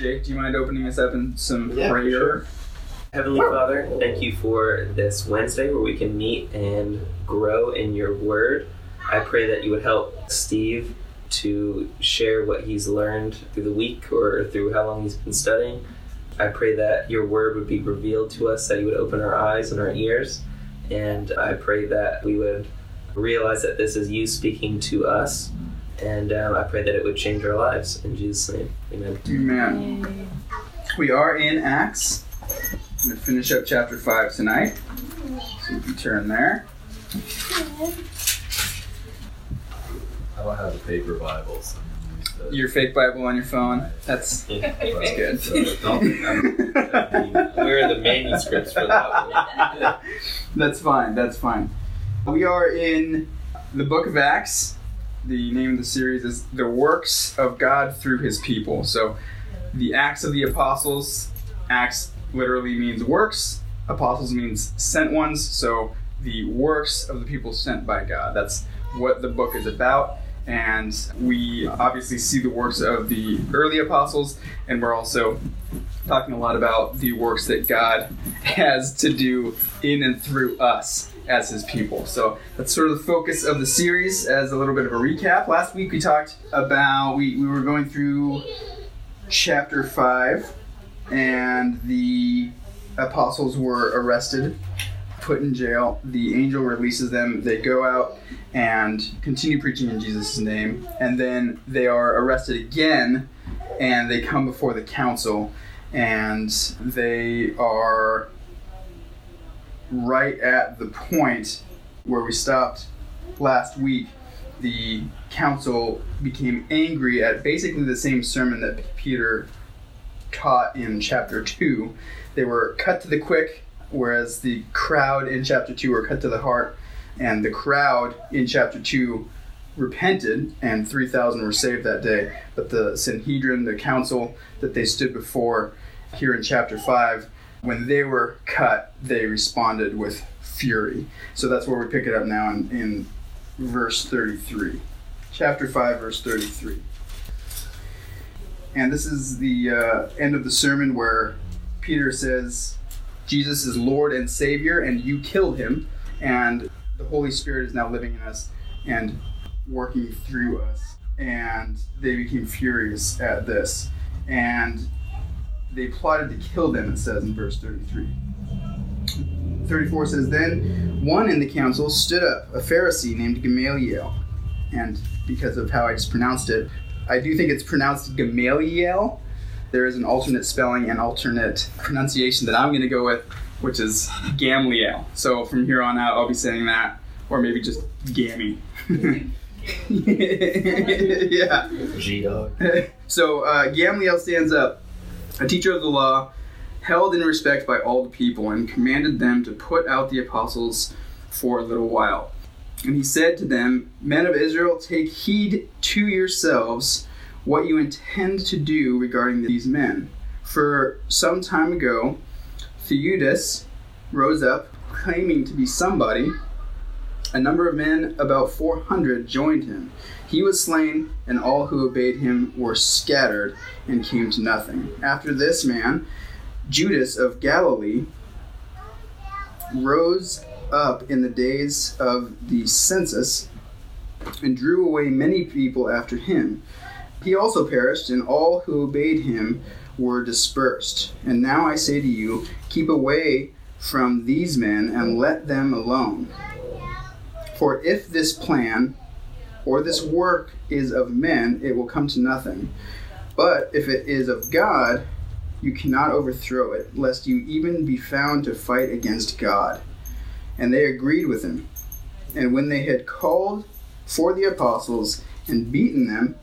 Jake, do you mind opening us up in some Yeah, prayer? sure. Heavenly Father, thank you for this Wednesday where we can meet and grow in your word. I pray that you would help Steve to share what he's learned through the week or through how long he's been studying. I pray that your word would be revealed to us, that you would open our eyes and our ears. And I pray that we would realize that this is you speaking to us. And um, I pray that it would change our lives. In Jesus' name, amen. Amen. We are in Acts. I'm going to finish up chapter 5 tonight. So you can turn there. I don't have a paper Bible, so I'm gonna use the. Your fake Bible on your phone. That's Yeah. that's good. Where are the manuscripts for that one? That's fine. That's fine. We are in the book of Acts. The name of the series is The Works of God Through His People. So, the Acts of the Apostles. Acts literally means works, apostles means sent ones. So, the works of the people sent by God. That's what the book is about. And we obviously see the works of the early apostles, and we're also talking a lot about the works that God has to do in and through us as his people. So that's sort of the focus of the series as a little bit of a recap. Last week we talked about, we, we were going through chapter 5, and the apostles were arrested, put in jail. The angel releases them. They go out and continue preaching in Jesus' name, and then they are arrested again, and they come before the council and they are right at the point where we stopped last week. The council became angry at basically the same sermon that Peter taught in chapter 2. They were cut to the quick, whereas the crowd in chapter 2 were cut to the heart. And the crowd in chapter 2 repented, and 3,000 were saved that day. But the Sanhedrin, the council that they stood before here in chapter 5, when they were cut, they responded with fury. So that's where we pick it up now in, in verse 33. Chapter 5, verse 33. And this is the uh, end of the sermon where Peter says, Jesus is Lord and Savior, and you killed him, and the Holy Spirit is now living in us and working through us. And they became furious at this. And they plotted to kill them, it says in verse 33. 34 says, Then one in the council stood up, a Pharisee named Gamaliel. And because of how I just pronounced it, I do think it's pronounced Gamaliel. There is an alternate spelling and alternate pronunciation that I'm going to go with, which is Gamliel. So from here on out, I'll be saying that, or maybe just Gammy. yeah. G Dog. so uh, Gamliel stands up, a teacher of the law, held in respect by all the people, and commanded them to put out the apostles for a little while. And he said to them, Men of Israel, take heed to yourselves what you intend to do regarding these men. For some time ago, Theudas rose up, claiming to be somebody. A number of men, about 400, joined him. He was slain, and all who obeyed him were scattered and came to nothing. After this man, Judas of Galilee, rose up in the days of the census and drew away many people after him. He also perished, and all who obeyed him were dispersed. And now I say to you, keep away from these men and let them alone. For if this plan or this work is of men, it will come to nothing. But if it is of God, you cannot overthrow it, lest you even be found to fight against God. And they agreed with him. And when they had called for the apostles and beaten them,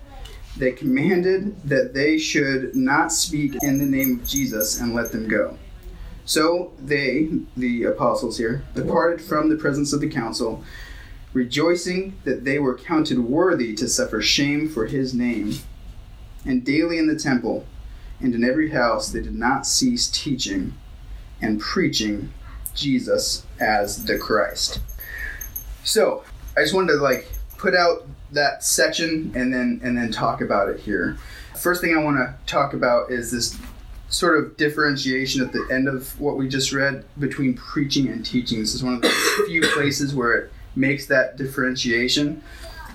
they commanded that they should not speak in the name of Jesus and let them go. So they, the apostles here, departed from the presence of the council, rejoicing that they were counted worthy to suffer shame for his name. And daily in the temple and in every house they did not cease teaching and preaching Jesus as the Christ. So I just wanted to like put out that section and then and then talk about it here. First thing I want to talk about is this sort of differentiation at the end of what we just read between preaching and teaching. This is one of the few places where it makes that differentiation.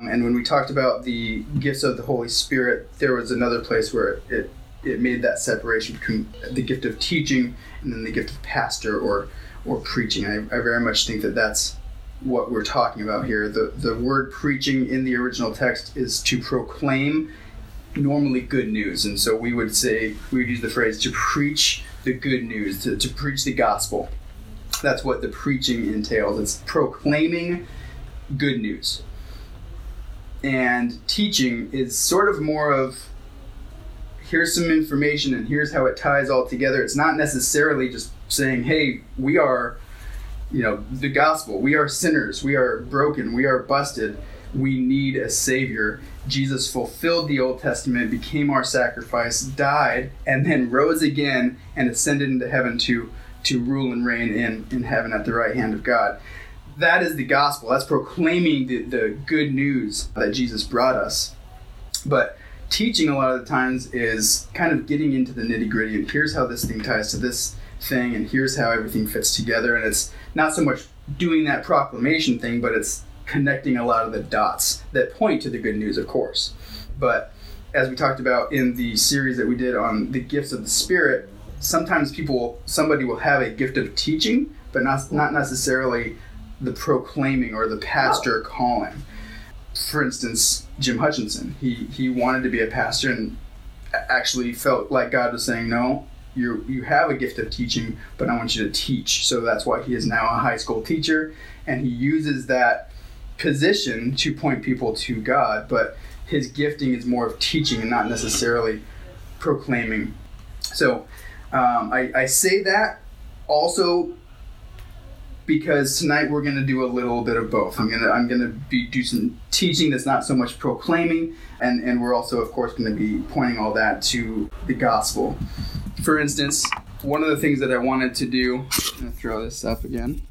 And when we talked about the gifts of the Holy Spirit, there was another place where it, it made that separation between the gift of teaching and then the gift of pastor or or preaching. I, I very much think that that's what we're talking about here. The the word preaching in the original text is to proclaim normally good news. And so we would say we would use the phrase to preach the good news, to, to preach the gospel. That's what the preaching entails. It's proclaiming good news. And teaching is sort of more of here's some information and here's how it ties all together. It's not necessarily just saying, hey, we are, you know, the gospel. We are sinners. We are broken. We are busted. We need a savior. Jesus fulfilled the Old Testament, became our sacrifice, died, and then rose again and ascended into heaven to, to rule and reign in, in heaven at the right hand of God. That is the gospel. That's proclaiming the, the good news that Jesus brought us. But teaching a lot of the times is kind of getting into the nitty gritty and here's how this thing ties to this thing and here's how everything fits together and it's not so much doing that proclamation thing but it's connecting a lot of the dots that point to the good news of course but as we talked about in the series that we did on the gifts of the spirit sometimes people somebody will have a gift of teaching but not not necessarily the proclaiming or the pastor calling for instance, Jim Hutchinson. He he wanted to be a pastor and actually felt like God was saying, "No, you you have a gift of teaching, but I want you to teach." So that's why he is now a high school teacher, and he uses that position to point people to God. But his gifting is more of teaching and not necessarily proclaiming. So um, I, I say that also because tonight we're going to do a little bit of both. I'm going to I'm going to be do some teaching that's not so much proclaiming and and we're also of course going to be pointing all that to the gospel. For instance, one of the things that I wanted to do, I'm going to throw this up again.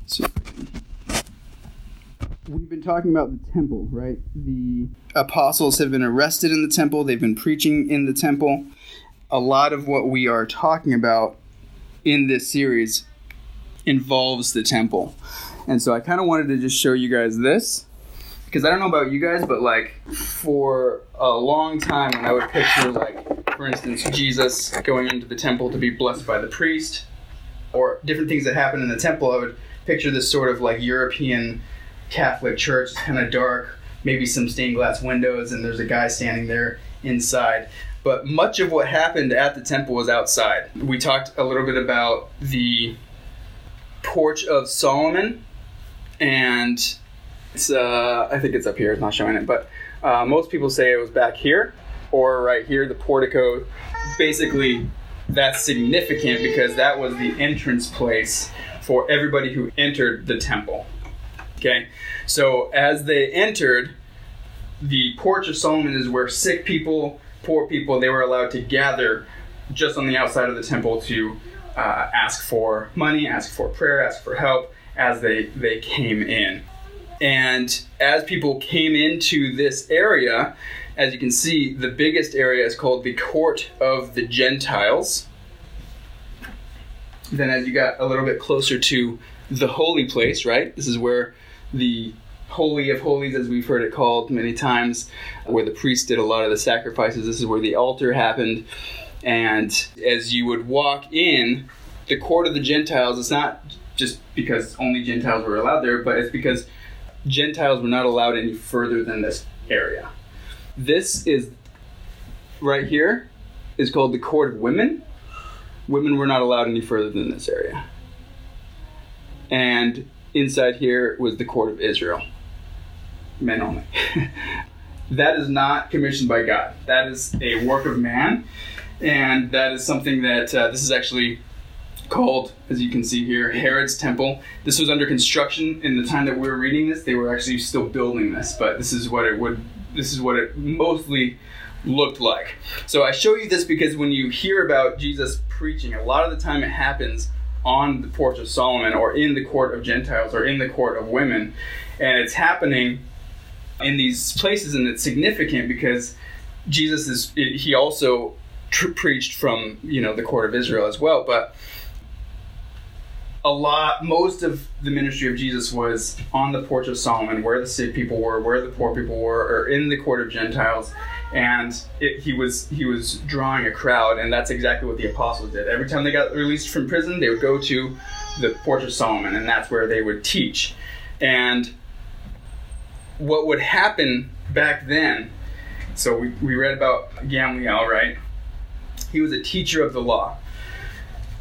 We've been talking about the temple, right? The apostles have been arrested in the temple, they've been preaching in the temple. A lot of what we are talking about in this series involves the temple. And so I kind of wanted to just show you guys this because I don't know about you guys, but like for a long time when I would picture like for instance Jesus going into the temple to be blessed by the priest or different things that happen in the temple, I would picture this sort of like European Catholic church, kind of dark, maybe some stained glass windows and there's a guy standing there inside. But much of what happened at the temple was outside. We talked a little bit about the porch of Solomon, and it's uh, I think it's up here. It's not showing it, but uh, most people say it was back here or right here, the portico. Basically, that's significant because that was the entrance place for everybody who entered the temple. Okay, so as they entered, the porch of Solomon is where sick people, poor people, they were allowed to gather just on the outside of the temple to uh, ask for money, ask for prayer, ask for help as they, they came in. And as people came into this area, as you can see, the biggest area is called the Court of the Gentiles. Then, as you got a little bit closer to the holy place, right? This is where the Holy of Holies, as we've heard it called many times, where the priest did a lot of the sacrifices. This is where the altar happened. And as you would walk in, the court of the Gentiles, it's not just because only Gentiles were allowed there, but it's because Gentiles were not allowed any further than this area. This is right here is called the court of women. Women were not allowed any further than this area. And inside here was the court of Israel. Men only. that is not commissioned by God. That is a work of man and that is something that uh, this is actually called, as you can see here, Herod's Temple. This was under construction in the time that we were reading this. They were actually still building this, but this is what it would. This is what it mostly looked like. So I show you this because when you hear about Jesus preaching, a lot of the time it happens on the porch of Solomon or in the court of Gentiles or in the court of women, and it's happening in these places, and it's significant because Jesus is he also tr- preached from you know the court of Israel as well, but a lot most of the ministry of Jesus was on the porch of Solomon, where the sick people were, where the poor people were, or in the court of Gentiles, and it, he was he was drawing a crowd, and that's exactly what the apostles did. Every time they got released from prison, they would go to the porch of Solomon, and that's where they would teach. And what would happen back then? So we, we read about Gamaliel, right? He was a teacher of the law.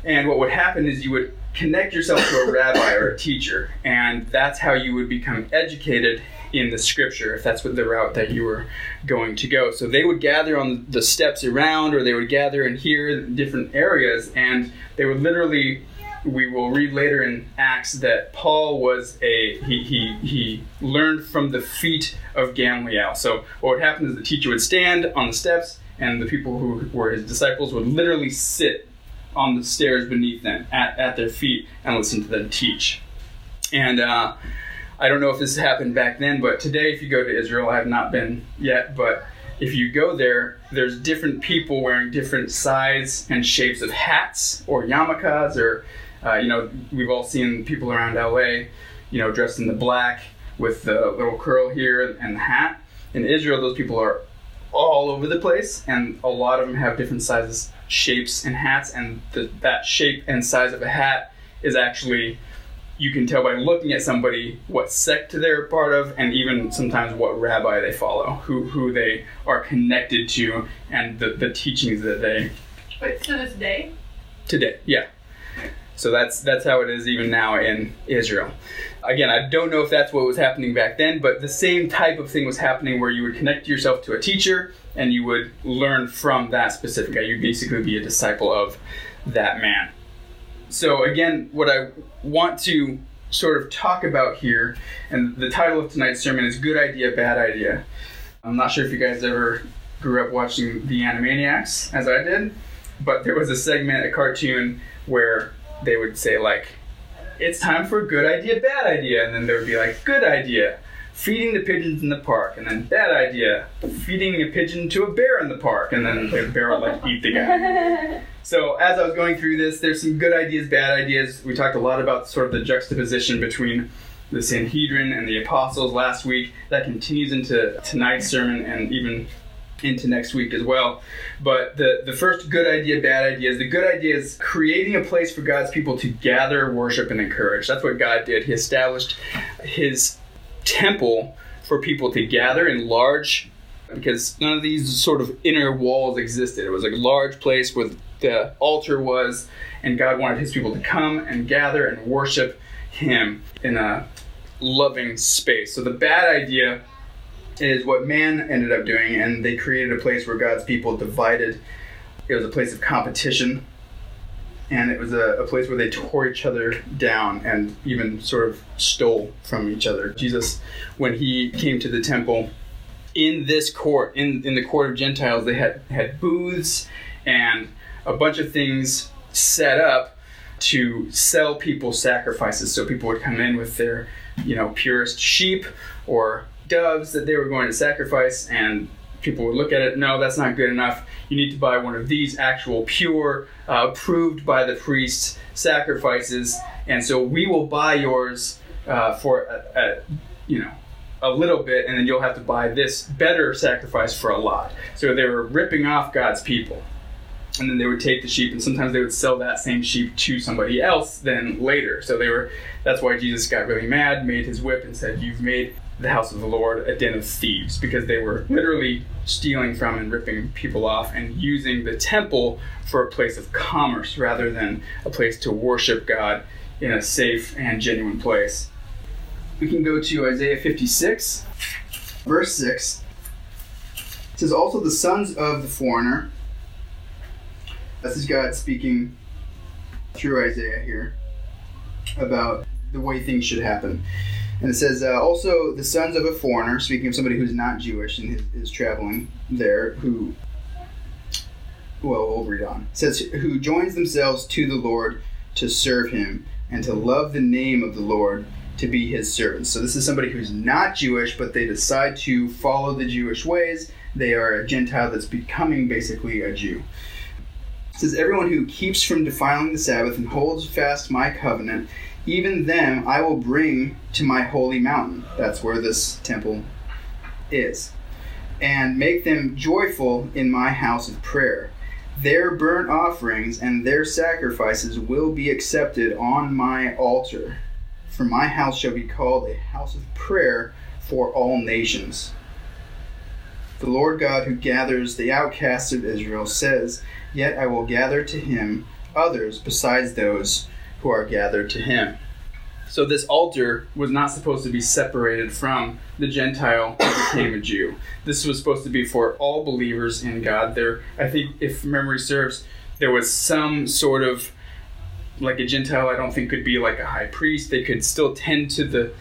And what would happen is you would connect yourself to a rabbi or a teacher, and that's how you would become educated in the scripture, if that's what the route that you were going to go. So they would gather on the steps around, or they would gather in here, different areas, and they would literally. We will read later in Acts that Paul was a he he he learned from the feet of Gamaliel. So what would happen is the teacher would stand on the steps, and the people who were his disciples would literally sit on the stairs beneath them at, at their feet and listen to them teach. And uh, I don't know if this happened back then, but today, if you go to Israel, I have not been yet, but if you go there, there's different people wearing different size and shapes of hats or yarmulkes, or, uh, you know, we've all seen people around LA, you know, dressed in the black with the little curl here and the hat. In Israel, those people are all over the place, and a lot of them have different sizes, shapes, and hats. And the, that shape and size of a hat is actually you can tell by looking at somebody what sect they're part of, and even sometimes what rabbi they follow, who who they are connected to, and the, the teachings that they. Wait, to this day? Today, yeah. So that's that's how it is even now in Israel. Again, I don't know if that's what was happening back then, but the same type of thing was happening where you would connect yourself to a teacher and you would learn from that specific guy. You'd basically be a disciple of that man. So again, what I want to sort of talk about here, and the title of tonight's sermon is Good Idea, Bad Idea. I'm not sure if you guys ever grew up watching the Animaniacs, as I did, but there was a segment, a cartoon, where they would say like, it's time for a good idea, bad idea. And then there would be like, good idea, feeding the pigeons in the park. And then bad idea, feeding a pigeon to a bear in the park. And then the bear would like eat the guy. So as I was going through this, there's some good ideas, bad ideas. We talked a lot about sort of the juxtaposition between the Sanhedrin and the apostles last week. That continues into tonight's sermon and even into next week as well. But the, the first good idea, bad idea is the good idea is creating a place for God's people to gather, worship, and encourage. That's what God did. He established his temple for people to gather in large because none of these sort of inner walls existed. It was a large place where the altar was, and God wanted his people to come and gather and worship him in a loving space. So the bad idea is what man ended up doing, and they created a place where God's people divided. It was a place of competition, and it was a, a, place where they tore each other down and even sort of stole from each other. Jesus, when he came to the temple, in this court, in, in the court of Gentiles, they had, had booths and a bunch of things set up to sell people sacrifices. So people would come in with their, you know, purest sheep or doves that they were going to sacrifice, and people would look at it. No, that's not good enough. You need to buy one of these actual pure, uh, approved by the priest sacrifices, and so we will buy yours uh, for a, a, you know a little bit, and then you'll have to buy this better sacrifice for a lot. So they were ripping off God's people. And then they would take the sheep, and sometimes they would sell that same sheep to somebody else then later. So they were. That's why Jesus got really mad, made his whip, and said, "You've made the house of the Lord a den of thieves," because they were literally stealing from and ripping people off, and using the temple for a place of commerce rather than a place to worship God in a safe and genuine place. We can go to Isaiah 56, verse 6. It says, Also the sons of the foreigner. This is God speaking through Isaiah here about the way things should happen. And it says, uh, Also the sons of a foreigner, speaking of somebody who's not Jewish and is, traveling there, who, well, we'll read on. It says, Who joins themselves to the Lord to serve him and to love the name of the Lord to be his servants. So this is somebody who's not Jewish, but they decide to follow the Jewish ways. they are a Gentile that's becoming basically a Jew. It says, Everyone who keeps from defiling the Sabbath and holds fast my covenant, even them I will bring to my holy mountain. That's where this temple is. And make them joyful in my house of prayer. Their burnt offerings and their sacrifices will be accepted on my altar. For my house shall be called a house of prayer for all nations. The Lord God who gathers the outcasts of Israel says, Yet I will gather to him others besides those who are gathered to him. So this altar was not supposed to be separated from the Gentile who became a Jew. This was supposed to be for all believers in God. There, I think, if memory serves, there was some sort of like a Gentile. I don't think could be like a high priest. They could still tend to the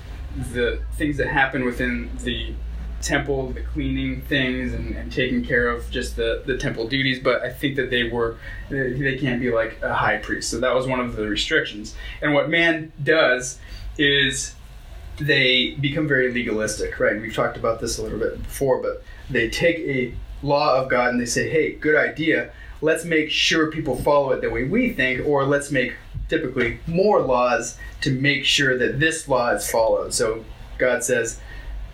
the things that happen within the temple, the cleaning things, and, and taking care of just the, the temple duties. But I think that they were, they, they can't be like a high priest. So that was one of the restrictions. And what man does is they become very legalistic, right? We've talked about this a little bit before, but they take a law of God and they say, hey, good idea. Let's make sure people follow it the way we think, or let's make typically more laws to make sure that this law is followed. So God says,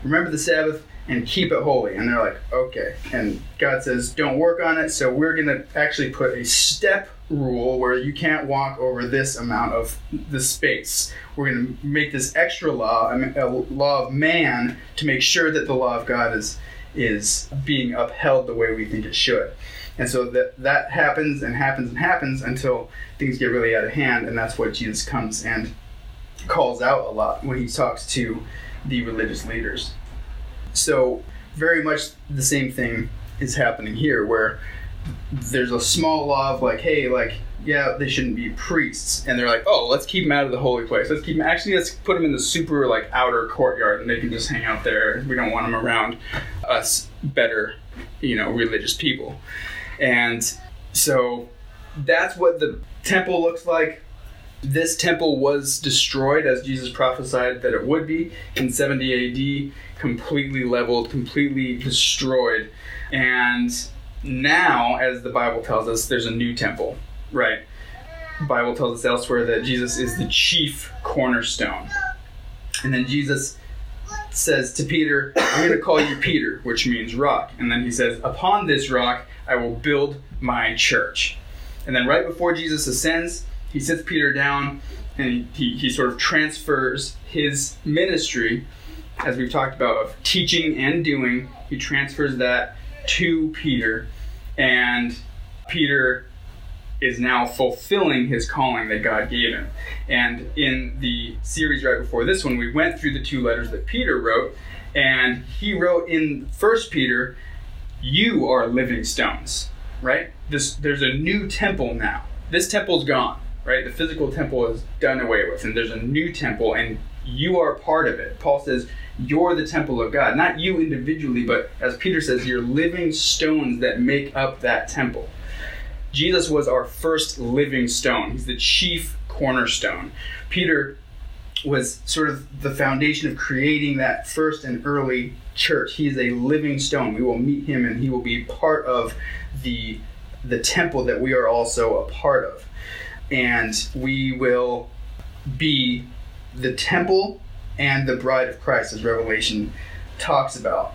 remember the Sabbath, and keep it holy. And they're like, okay. And God says, don't work on it. So we're going to actually put a step rule where you can't walk over this amount of the space. We're going to make this extra law, a law of man, to make sure that the law of God is is being upheld the way we think it should. And so that that happens and happens and happens until things get really out of hand, and that's what Jesus comes and calls out a lot when he talks to the religious leaders. So, very much the same thing is happening here, where there's a small law of like, hey, like, yeah, they shouldn't be priests, and they're like, oh, let's keep them out of the holy place. Let's keep them. Actually, let's put them in the super like outer courtyard, and they can just hang out there. We don't want them around us better, you know, religious people. And so that's what the temple looks like this temple was destroyed as Jesus prophesied that it would be in 70 AD, completely leveled, completely destroyed. And now, as the Bible tells us, there's a new temple, right? The Bible tells us elsewhere that Jesus is the chief cornerstone. And then Jesus says to Peter, I'm going to call you Peter, which means rock. And then he says, Upon this rock I will build my church. And then right before Jesus ascends, he sits Peter down and he, he sort of transfers his ministry, as we've talked about, of teaching and doing. He transfers that to Peter, and Peter is now fulfilling his calling that God gave him. And in the series right before this one, we went through the two letters that Peter wrote, and he wrote in First Peter, "You are living stones." Right? This there's a new temple now. This temple's gone right? The physical temple is done away with, and there's a new temple, and you are part of it. Paul says, You're the temple of God. Not you individually, but as Peter says, you're living stones that make up that temple. Jesus was our first living stone, he's the chief cornerstone. Peter was sort of the foundation of creating that first and early church. He is a living stone. We will meet him and he will be part of the the temple that we are also a part of and we will be the temple and the bride of Christ, as Revelation talks about.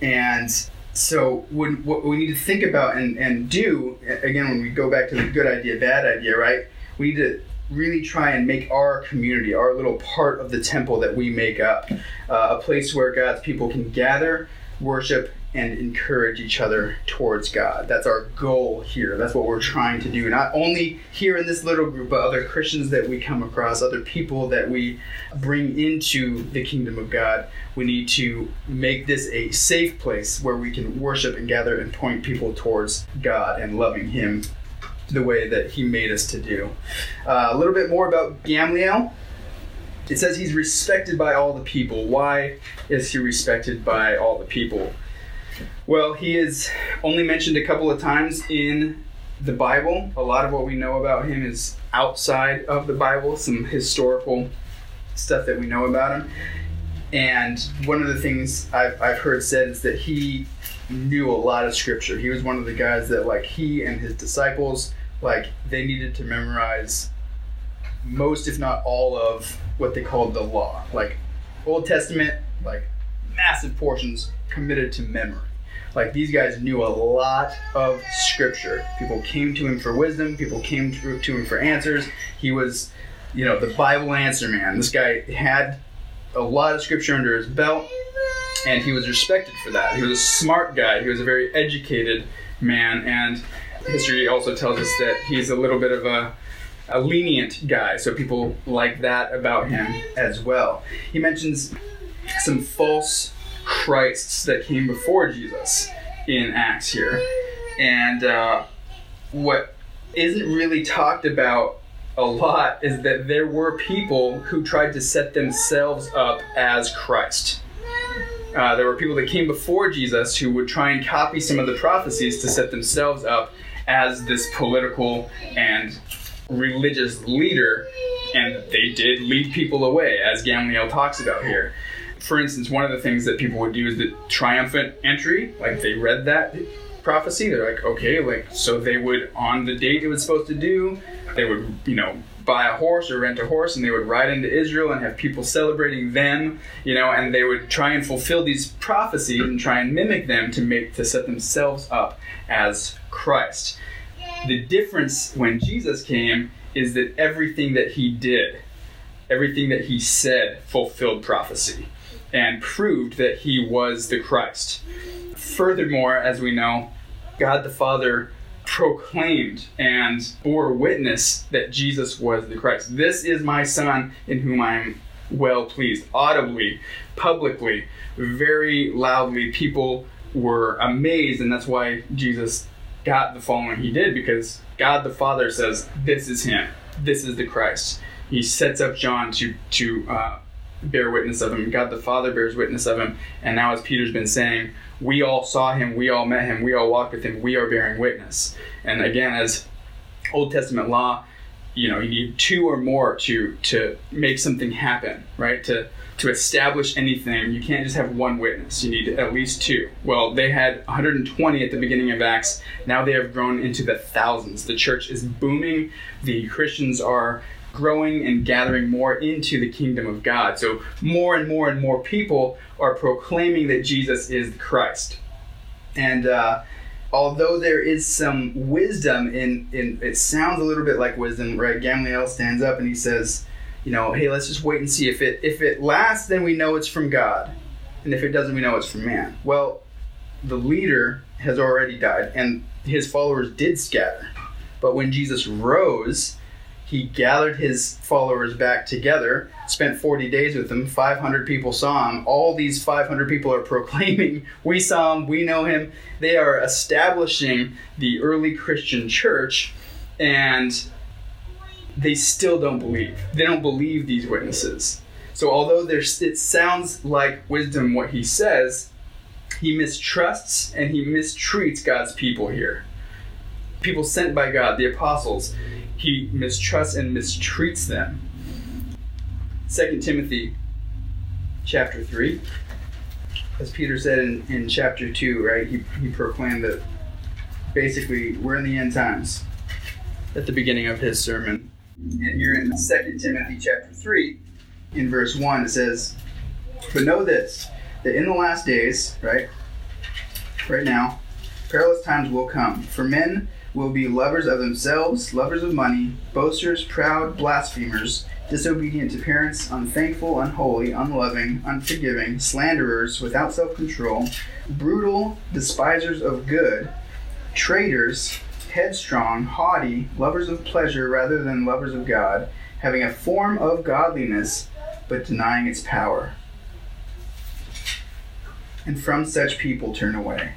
And so, when, what we need to think about and, and do, again, when we go back to the good idea, bad idea, right? We need to really try and make our community, our little part of the temple that we make up, uh, a place where God's people can gather, worship, and encourage each other towards God. That's our goal here. That's what we're trying to do. Not only here in this little group, but other Christians that we come across, other people that we bring into the kingdom of God. We need to make this a safe place where we can worship and gather and point people towards God and loving Him the way that He made us to do. Uh, a little bit more about Gamaliel. It says he's respected by all the people. Why is he respected by all the people? Well, he is only mentioned a couple of times in the Bible. A lot of what we know about him is outside of the Bible, some historical stuff that we know about him. And one of the things I've, I've heard said is that he knew a lot of scripture. He was one of the guys that, like, he and his disciples, like, they needed to memorize most, if not all, of what they called the law. Like, Old Testament, like, massive portions committed to memory. Like, these guys knew a lot of scripture. People came to him for wisdom, people came to, him for answers. He was, you know, the Bible answer man. This guy had a lot of scripture under his belt, and he was respected for that. He was a smart guy. He was a very educated man, and history also tells us that he's a little bit of a, a lenient guy. So people like that about him as well. He mentions some false Christs that came before Jesus in Acts here, and uh, what isn't really talked about a lot is that there were people who tried to set themselves up as Christ. Uh, there were people that came before Jesus who would try and copy some of the prophecies to set themselves up as this political and religious leader, and they did lead people away, as Gamaliel talks about here. For instance, one of the things that people would do is the triumphant entry, like they read that prophecy, they're like, okay, like, so they would, on the date it was supposed to do, they would, you know, buy a horse or rent a horse and they would ride into Israel and have people celebrating them, you know, and they would try and fulfill these prophecies and try and mimic them to make to set themselves up as Christ. The difference when Jesus came is that everything that he did, everything that he said fulfilled prophecy and proved that he was the Christ. Furthermore, as we know, God the Father proclaimed and bore witness that Jesus was the Christ. This is my Son in whom I am well pleased. Audibly, publicly, very loudly, people were amazed, and that's why Jesus got the following he did because God the Father says, This is Him, this is the Christ. He sets up John to, to uh, bear witness of him. God the Father bears witness of him. And now, as Peter's been saying, we all saw him, we all met him, we all walked with him, we are bearing witness. And again, as Old Testament law, you know, you need two or more to to make something happen, right? To to establish anything, you can't just have one witness. You need at least two. Well, they had 120 at the beginning of Acts. Now they have grown into the thousands. The church is booming. The Christians are growing and gathering more into the kingdom of God. So more and more and more people are proclaiming that Jesus is the Christ. And uh, although there is some wisdom in, in it sounds a little bit like wisdom, right? Gamaliel stands up and he says, you know, hey, let's just wait and see if it if it lasts, then we know it's from God, and if it doesn't, we know it's from man. Well, the leader has already died, and his followers did scatter. But when Jesus rose, he gathered his followers back together, spent 40 days with them. 500 people saw him. All these 500 people are proclaiming, We saw him, we know him. They are establishing the early Christian church, and they still don't believe. They don't believe these witnesses. So, although there's, it sounds like wisdom what he says, he mistrusts and he mistreats God's people here. People sent by God, the apostles he mistrusts and mistreats them. 2 Timothy chapter 3. As Peter said in, in chapter 2, right, he, he proclaimed that basically we're in the end times at the beginning of his sermon. And here in 2 Timothy chapter 3, in verse 1, it says, But know this, that in the last days, right, right now, perilous times will come. For men will be lovers of themselves, lovers of money, boasters, proud, blasphemers, disobedient to parents, unthankful, unholy, unloving, unforgiving, slanderers, without self control, brutal, despisers of good, traitors, headstrong, haughty, lovers of pleasure rather than lovers of God, having a form of godliness, but denying its power. And from such people turn away.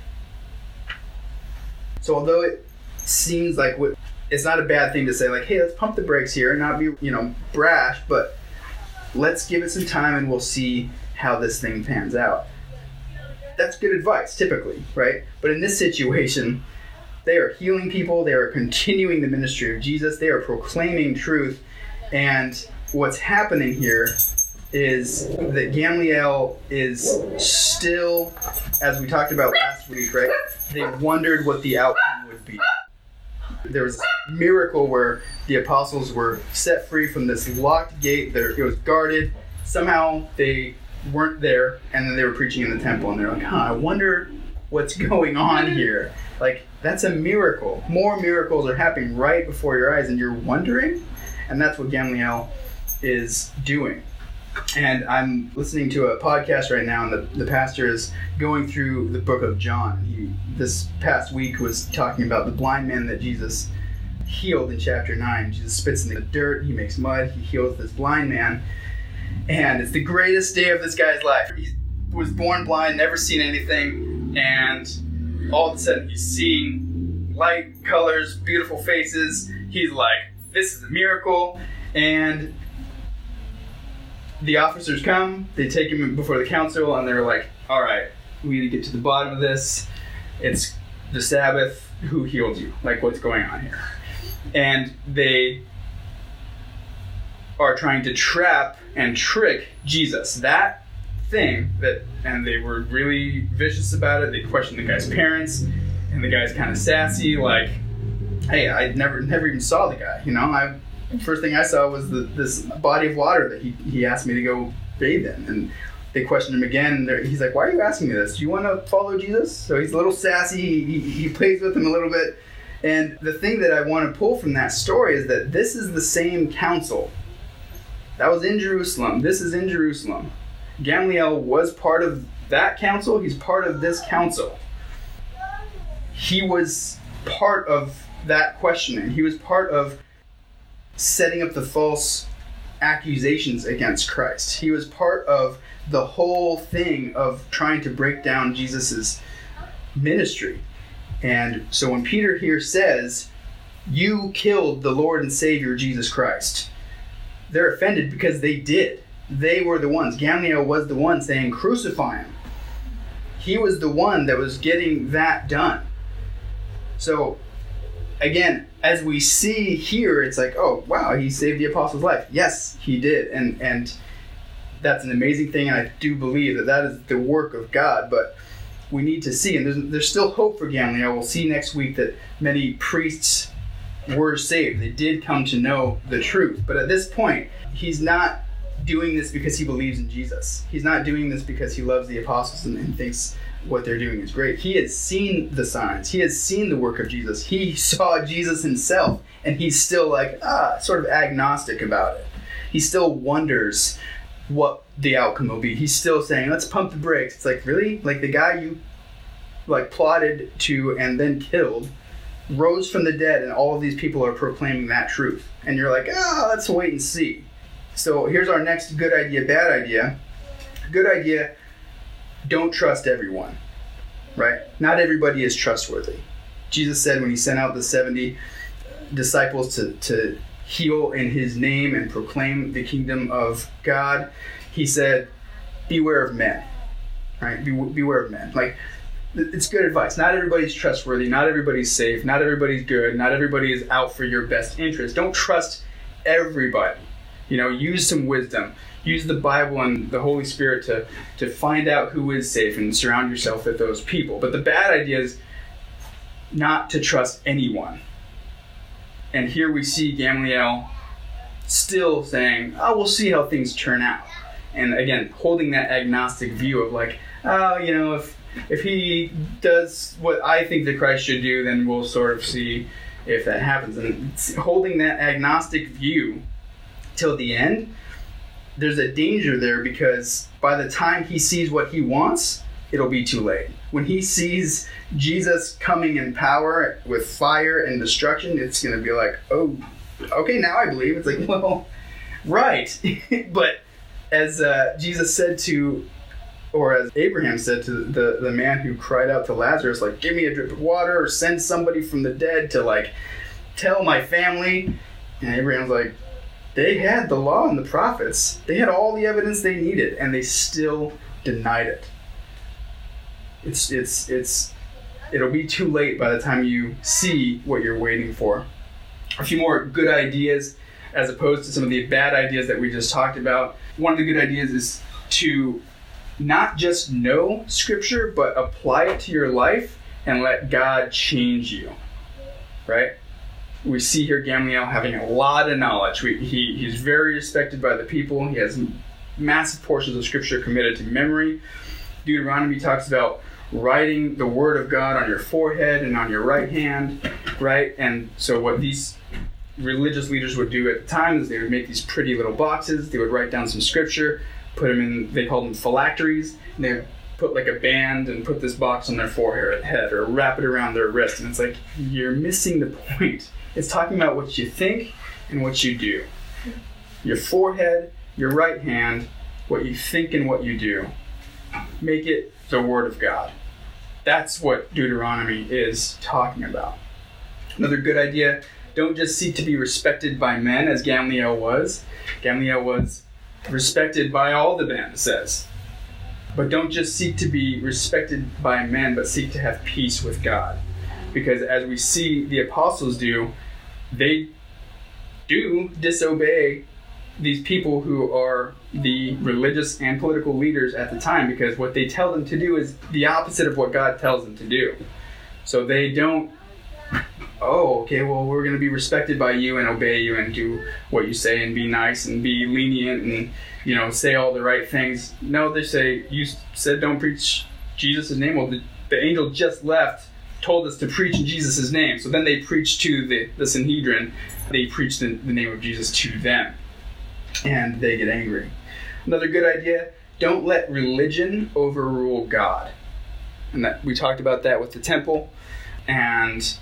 So, although it seems like what it's not a bad thing to say like hey let's pump the brakes here and not be you know brash but let's give it some time and we'll see how this thing pans out that's good advice typically right but in this situation they are healing people they are continuing the ministry of jesus they are proclaiming truth and what's happening here is that Gamliel is still, as we talked about last week, right? They wondered what the outcome would be. There was a miracle where the apostles were set free from this locked gate. There, it was guarded. Somehow they weren't there, and then they were preaching in the temple, and they're like, "Huh, I wonder what's going on here." Like that's a miracle. More miracles are happening right before your eyes, and you're wondering. And that's what Gamliel is doing. And I'm listening to a podcast right now, and the, the pastor is going through the book of John. He this past week was talking about the blind man that Jesus healed in chapter 9. Jesus spits in the dirt, he makes mud, he heals this blind man. And it's the greatest day of this guy's life. He was born blind, never seen anything, and all of a sudden he's seeing light, colors, beautiful faces. He's like, this is a miracle. And the officers come, they take him before the council, and they're like, all right, we need to get to the bottom of this. It's the Sabbath. Who healed you? Like, what's going on here? And they are trying to trap and trick Jesus. That thing that, and they were really vicious about it. They questioned the guy's parents, and the guy's kind of sassy, like, "Hey, I never, never even saw the guy. You know, I first thing I saw was the, this body of water that he, he asked me to go bathe in, and." They questioned him again. He's like, "Why are you asking me this? Do you want to follow Jesus?" So he's a little sassy. He, he plays with him a little bit. And the thing that I want to pull from that story is that this is the same council that was in Jerusalem. This is in Jerusalem. Gamliel was part of that council. He's part of this council. He was part of that questioning. He was part of setting up the false accusations against Christ. He was part of the whole thing of trying to break down Jesus's ministry. And so when Peter here says, You killed the Lord and Savior Jesus Christ, they're offended because they did. They were the ones. Gamliel was the one saying, Crucify him. He was the one that was getting that done. So, again, as we see here, it's like, oh, wow, he saved the apostle's life. Yes, he did. And, and, that's an amazing thing, and I do believe that that is the work of God. But we need to see, and there's, there's still hope for Gamliel. We'll see next week that many priests were saved. They did come to know the truth. But at this point, he's not doing this because he believes in Jesus. He's not doing this because he loves the apostles and, and thinks what they're doing is great. He has seen the signs. He has seen the work of Jesus. He saw Jesus himself, and he's still like ah, sort of agnostic about it. He still wonders what the outcome will be. He's still saying, "Let's pump the brakes." It's like really, like the guy you like plotted to and then killed rose from the dead, and all of these people are proclaiming that truth. And you're like, "Ah, oh, let's wait and see." So here's our next good idea, bad idea. Good idea. Don't trust everyone. Right? Not everybody is trustworthy. Jesus said when he sent out the 70 disciples to, to heal in his name and proclaim the kingdom of God, he said, Beware of men. Right? Be, beware of men. Like, it's good advice. Not everybody's trustworthy. Not everybody's safe. Not everybody's good. Not everybody is out for your best interest. Don't trust everybody. You know, use some wisdom. Use the Bible and the Holy Spirit to, to find out who is safe and surround yourself with those people. But the bad idea is not to trust anyone. And here we see Gamliel still saying, oh, we'll see how things turn out. And again, holding that agnostic view of like, oh, you know, if if he does what I think that Christ should do, then we'll sort of see if that happens. And holding that agnostic view till the end, there's a danger there because by the time he sees what he wants, it'll be too late. When he sees Jesus coming in power with fire and destruction, it's going to be like, oh, okay, now I believe. It's like, well, right. but as uh, Jesus said to, or as Abraham said to the, the man who cried out to Lazarus, like, give me a drip of water or send somebody from the dead to, like, tell my family. And Abraham's like, they had the law and the prophets. They had all the evidence they needed, and they still denied it. It's it's it's it'll be too late by the time you see what you're waiting for. A few more good ideas. as opposed to some of the bad ideas that we just talked about. One of the good ideas is to not just know Scripture, but apply it to your life and let God change you. Right? We see here Gamaliel having a lot of knowledge. We, he, he's very respected by the people. He has massive portions of Scripture committed to memory. Deuteronomy talks about writing the Word of God on your forehead and on your right hand, right? And so, what these religious leaders would do at the time is they would make these pretty little boxes. They would write down some Scripture, put them in, they called them phylacteries, and they put like a band and put this box on their forehead or wrap it around their wrist. And it's like, you're missing the point. It's talking about what you think and what you do. Your forehead, your right hand, what you think and what you do. Make it the Word of God. That's what Deuteronomy is talking about. Another good idea don't just seek to be respected by men as Gamaliel was. Gamaliel was respected by all the men, says. But don't just seek to be respected by men, but seek to have peace with God. Because as we see the apostles do, they do disobey these people who are the religious and political leaders at the time because what they tell them to do is the opposite of what God tells them to do. So they don't, oh, okay, well, we're going to be respected by you and obey you and do what you say and be nice and be lenient and, you know, say all the right things. No, they say, you said don't preach Jesus' name. Well, the, the angel just left told us to preach in Jesus' name. So then they preach to the, the Sanhedrin. They preach the, the name of Jesus to them and they get angry. Another good idea don't let religion overrule God. And that we talked about that with the temple, and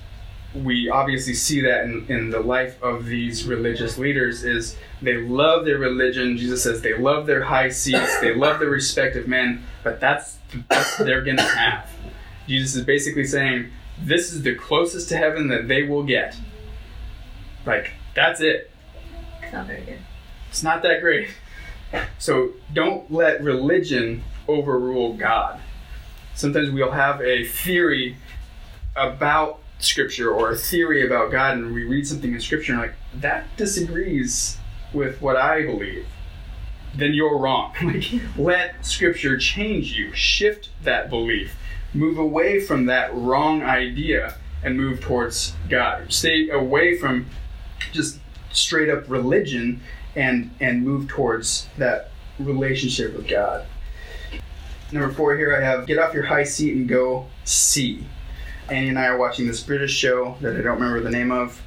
we obviously see that in, in the life of these religious leaders is they love their religion jesus says they love their high seats they love the respect of men but that's the best they're gonna have jesus is basically saying this is the closest to heaven that they will get like that's it It's not very good. it's not that great. So don't let religion overrule God. Sometimes we'll have a theory about Scripture or a theory about God, and we read something in Scripture and like that disagrees with what I believe. Then you're wrong. Like let Scripture change you, shift that belief, move away from that wrong idea, and move towards God. Stay away from just straight up religion and and move towards that relationship with God. Number four here I have get off your high seat and go see. Annie and I are watching this British show that I don't remember the name of,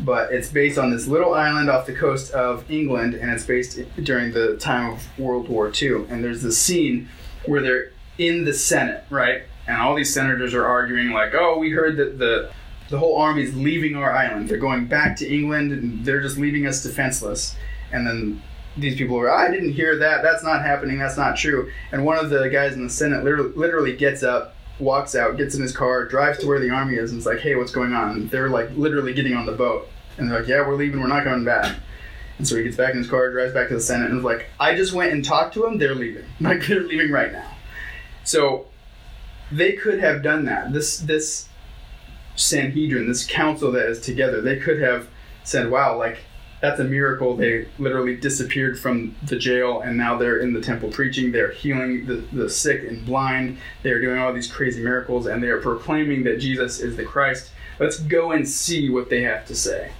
but it's based on this little island off the coast of England, and it's based during the time of World War II. And there's this scene where they're in the Senate, right? And all these senators are arguing like, "Oh, we heard that the the whole army is leaving our island. They're going back to England, and they're just leaving us defenseless." And then these people are, I didn't hear that. That's not happening. That's not true. And one of the guys in the Senate literally, literally gets up, walks out, gets in his car, drives to where the army is, and is like, hey, what's going on? And they're like literally getting on the boat. And they're like, yeah, we're leaving. We're not coming back. And so he gets back in his car, drives back to the Senate, and is like, I just went and talked to them. They're leaving. Like, they're leaving right now. So they could have done that. This, this Sanhedrin, this council that is together, they could have said, wow, like, that's a miracle. They literally disappeared from the jail and now they're in the temple preaching. They're healing the, the sick and blind. They're doing all these crazy miracles and they're proclaiming that Jesus is the Christ. Let's go and see what they have to say.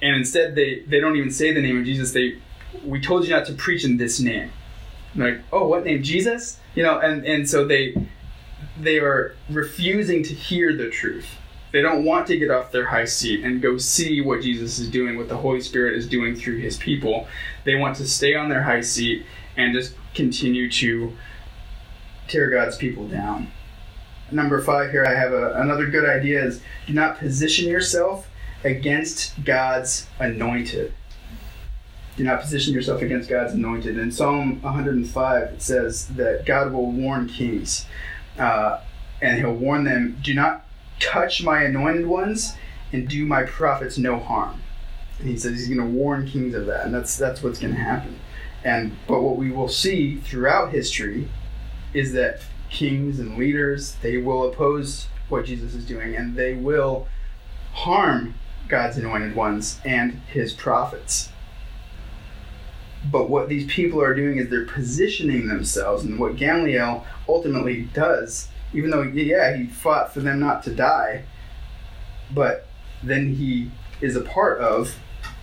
And instead, they, they don't even say the name of Jesus. They, we told you not to preach in this name. Like, oh, what name? Jesus? You know, and, and so they, they are refusing to hear the truth. They don't want to get off their high seat and go see what Jesus is doing, what the Holy Spirit is doing through his people. They want to stay on their high seat and just continue to tear God's people down. Number five here, I have a, another good idea is do not position yourself against God's anointed. Do not position yourself against God's anointed. In Psalm 105, it says that God will warn kings, uh, and He'll warn them, do not touch my anointed ones and do my prophets no harm. And he says he's going to warn kings of that, and that's that's what's going to happen. And but what we will see throughout history is that kings and leaders they will oppose what Jesus is doing, and they will harm God's anointed ones and his prophets. But what these people are doing is they're positioning themselves, and what Gamaliel ultimately does, even though, yeah, he fought for them not to die, but then he is a part of,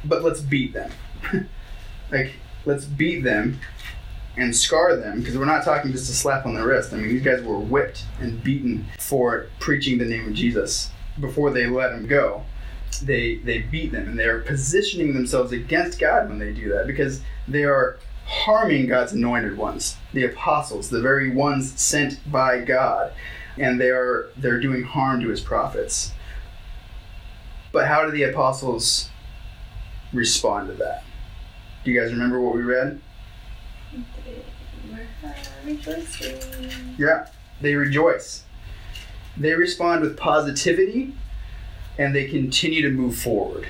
but let's beat them. like, let's beat them and scar them, because we're not talking just a slap on the wrist. I mean, these guys were whipped and beaten for preaching the name of Jesus before they let him go. They they beat them and they're positioning themselves against God when they do that because they are harming God's anointed ones, the apostles, the very ones sent by God, and they are they're doing harm to his prophets. But how do the apostles respond to that? Do you guys remember what we read? Yeah, they rejoice. They respond with positivity and they continue to move forward.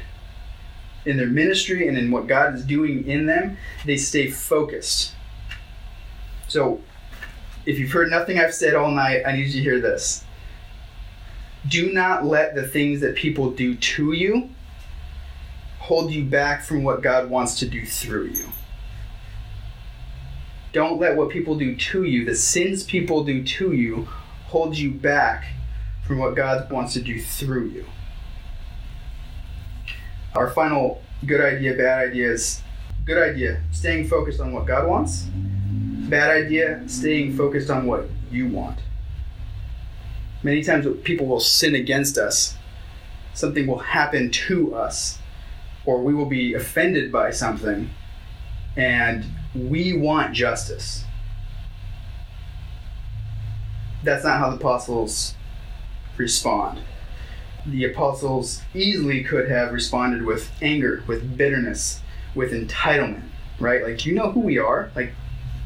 In their ministry and in what God is doing in them, they stay focused. So, if you've heard nothing I've said all night, I need you to hear this. Do not let the things that people do to you hold you back from what God wants to do through you. Don't let what people do to you, the sins people do to you, hold you back from what God wants to do through you. Our final good idea, bad idea is good idea, staying focused on what God wants. Bad idea, staying focused on what you want. Many times people will sin against us. Something will happen to us, or we will be offended by something, and we want justice. That's not how the apostles respond. The apostles easily could have responded with anger, with bitterness, with entitlement, right? Like, do you know who we are? Like,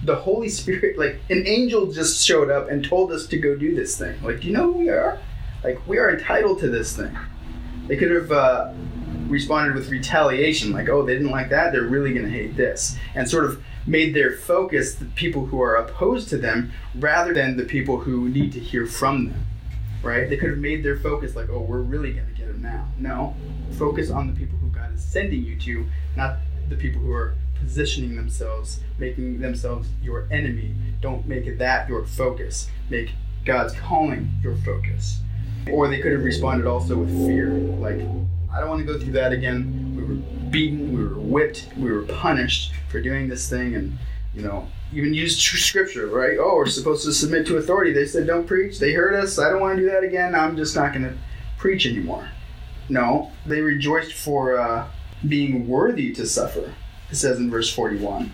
the Holy Spirit, like, an angel just showed up and told us to go do this thing. Like, do you know who we are? Like, we are entitled to this thing. They could have uh, responded with retaliation, like, oh, they didn't like that, they're really going to hate this. And sort of made their focus the people who are opposed to them rather than the people who need to hear from them right? They could have made their focus like, oh, we're really going to get him now. No, focus on the people who God is sending you to, not the people who are positioning themselves, making themselves your enemy. Don't make that your focus. Make God's calling your focus. Or they could have responded also with fear, like, I don't want to go through that again. We were beaten, we were whipped, we were punished for doing this thing, and you know, even used scripture, right? Oh, we're supposed to submit to authority. They said, don't preach. They heard us. I don't want to do that again. I'm just not going to preach anymore. No, they rejoiced for uh, being worthy to suffer, it says in verse 41.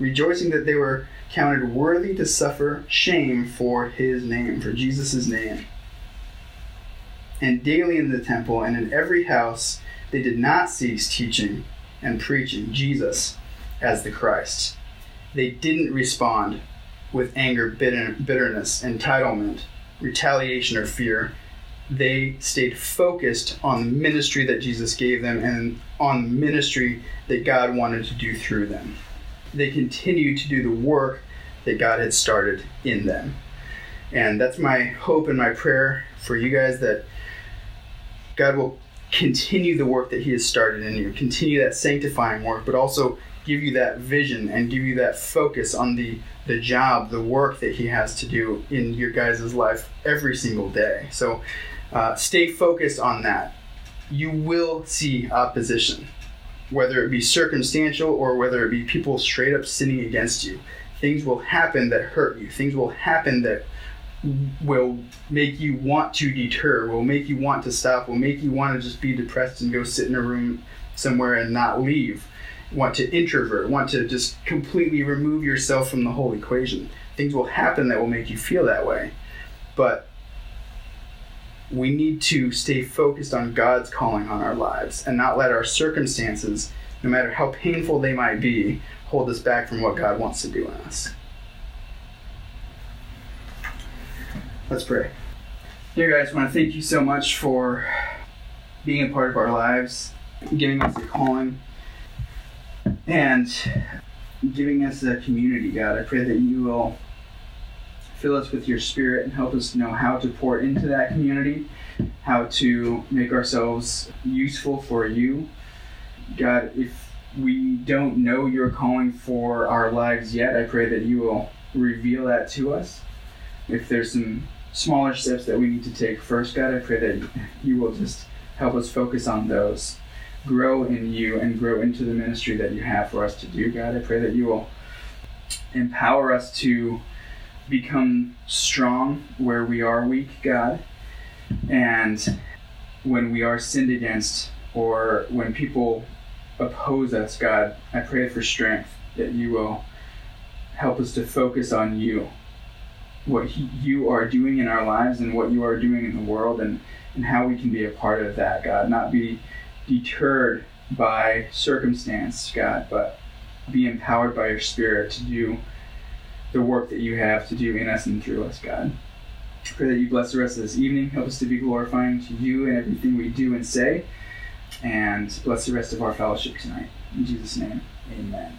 Rejoicing that they were counted worthy to suffer shame for his name, for Jesus' name. And daily in the temple and in every house, they did not cease teaching and preaching Jesus as the Christ they didn't respond with anger, bitter, bitterness, entitlement, retaliation, or fear. They stayed focused on the ministry that Jesus gave them and on the ministry that God wanted to do through them. They continued to do the work that God had started in them. And that's my hope and my prayer for you guys that God will continue the work that He has started in you, continue that sanctifying work, but also give you that vision and give you that focus on the the job, the work that he has to do in your guys' life every single day. So uh, stay focused on that. You will see opposition, whether it be circumstantial or whether it be people straight up sinning against you. Things will happen that hurt you. Things will happen that will make you want to deter, will make you want to stop, will make you want to just be depressed and go sit in a room somewhere and not leave want to introvert, want to just completely remove yourself from the whole equation. Things will happen that will make you feel that way. But we need to stay focused on God's calling on our lives and not let our circumstances, no matter how painful they might be, hold us back from what God wants to do in us. Let's pray. Dear guys, I want to thank you so much for being a part of our lives, giving us a calling and giving us a community, God. I pray that you will fill us with your spirit and help us know how to pour into that community how to make ourselves useful for you. God, if we don't know your calling for our lives yet, I pray that you will reveal that to us. If there's some smaller steps that we need to take first, God, I pray that you will just help us focus on those, grow in you, and grow into the ministry that you have for us to do, God. I pray that you will empower us to become strong where we are weak, God. And when we are sinned against or when people oppose us, God, I pray for strength that you will help us to focus on you, what he, you are doing in our lives and what you are doing in the world, and, and how we can be a part of that, God. Not be deterred by circumstance, God, but be empowered by your Spirit to do the work that you have to do in us and through us, God. I pray that you bless the rest of this evening. Help us to be glorifying to you in everything we do and say. And bless the rest of our fellowship tonight. In Jesus' name, amen.